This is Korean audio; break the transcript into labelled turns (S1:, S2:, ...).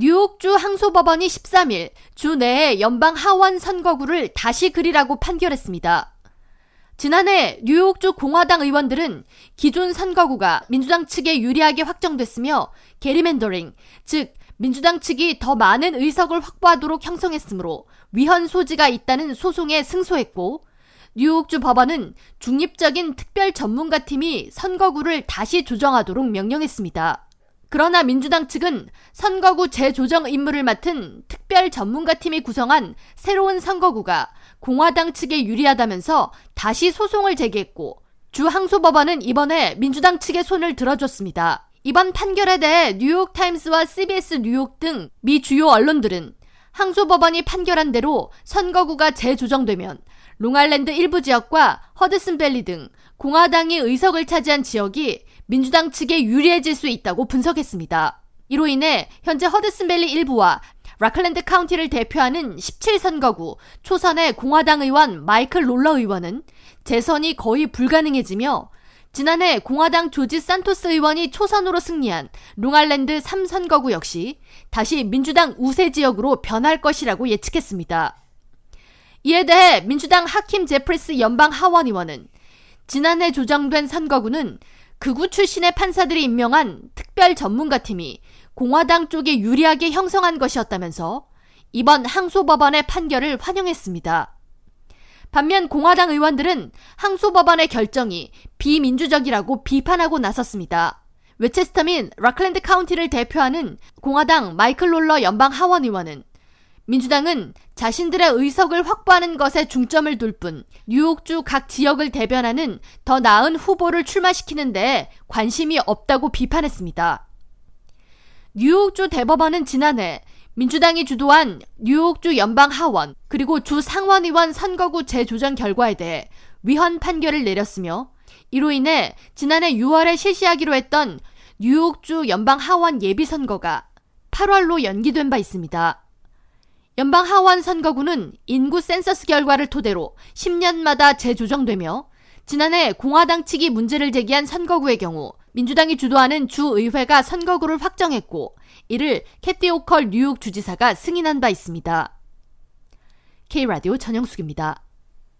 S1: 뉴욕주 항소법원이 13일 주 내에 연방 하원 선거구를 다시 그리라고 판결했습니다. 지난해 뉴욕주 공화당 의원들은 기존 선거구가 민주당 측에 유리하게 확정됐으며 게리맨더링, 즉 민주당 측이 더 많은 의석을 확보하도록 형성했으므로 위헌 소지가 있다는 소송에 승소했고 뉴욕주 법원은 중립적인 특별 전문가 팀이 선거구를 다시 조정하도록 명령했습니다. 그러나 민주당 측은 선거구 재조정 임무를 맡은 특별 전문가 팀이 구성한 새로운 선거구가 공화당 측에 유리하다면서 다시 소송을 제기했고 주 항소법원은 이번에 민주당 측의 손을 들어줬습니다. 이번 판결에 대해 뉴욕타임스와 CBS 뉴욕 등 미 주요 언론들은 항소법원이 판결한 대로 선거구가 재조정되면 롱알랜드 일부 지역과 허드슨밸리 등 공화당이 의석을 차지한 지역이 민주당 측에 유리해질 수 있다고 분석했습니다. 이로 인해 현재 허드슨밸리 일부와 라클랜드 카운티를 대표하는 17선거구 초선의 공화당 의원 마이클 롤러 의원은 재선이 거의 불가능해지며 지난해 공화당 조지 산토스 의원이 초선으로 승리한 롱알랜드 3선거구 역시 다시 민주당 우세 지역으로 변할 것이라고 예측했습니다. 이에 대해 민주당 하킴 제프리스 연방 하원 의원은 지난해 조정된 선거구는 극우 출신의 판사들이 임명한 특별 전문가팀이 공화당 쪽에 유리하게 형성한 것이었다면서 이번 항소법원의 판결을 환영했습니다. 반면 공화당 의원들은 항소법원의 결정이 비민주적이라고 비판하고 나섰습니다. 웨체스터 및 락클랜드 카운티를 대표하는 공화당 마이클 롤러 연방 하원 의원은 민주당은 자신들의 의석을 확보하는 것에 중점을 둘 뿐 뉴욕주 각 지역을 대변하는 더 나은 후보를 출마시키는 데 관심이 없다고 비판했습니다. 뉴욕주 대법원은 지난해 민주당이 주도한 뉴욕주 연방 하원 그리고 주 상원의원 선거구 재조정 결과에 대해 위헌 판결을 내렸으며 이로 인해 지난해 6월에 실시하기로 했던 뉴욕주 연방 하원 예비선거가 8월로 연기된 바 있습니다. 연방 하원 선거구는 인구 센서스 결과를 토대로 10년마다 재조정되며 지난해 공화당 측이 문제를 제기한 선거구의 경우 민주당이 주도하는 주의회가 선거구를 확정했고 이를 캐티 오컬 뉴욕 주지사가 승인한 바 있습니다. K라디오 전영숙입니다.